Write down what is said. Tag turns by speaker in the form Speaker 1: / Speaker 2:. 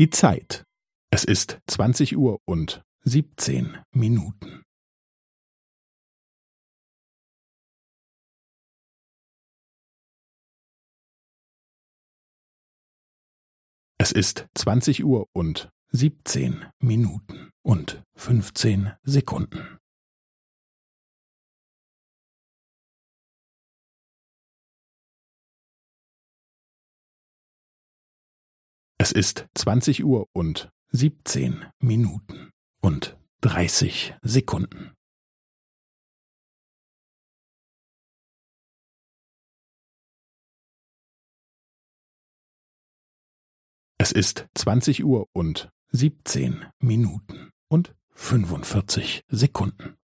Speaker 1: Die Zeit. Es ist zwanzig Uhr und siebzehn Minuten. Es ist zwanzig Uhr und siebzehn Minuten und fünfzehn Sekunden. Es ist zwanzig Uhr und siebzehn Minuten und dreißig Sekunden. Es ist zwanzig Uhr und siebzehn Minuten und fünfundvierzig Sekunden.